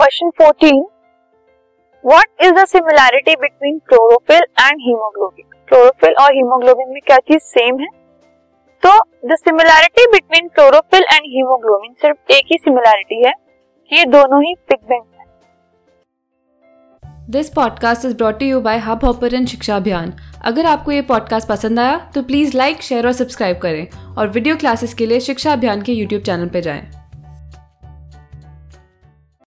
Question 14 what is the similarity between chlorophyll and haemoglobin chlorophyll और haemoglobin में क्या चीज़ सेम है? तो the similarity between chlorophyll and haemoglobin सिर्फ़ एक ही सिमिलैरिटी है। कि ये दोनों ही पिगमेंट्स हैं। This podcast is brought you by hub hopper Shiksha Abhiyan अगर आपको ये पॉडकास्ट पसंद आया तो प्लीज़ लाइक शेयर और सब्सक्राइब करें। और वीडियो क्लासेस के लिए शिक्षा अभियान के यूट्यूब चैनल पर जाएँ।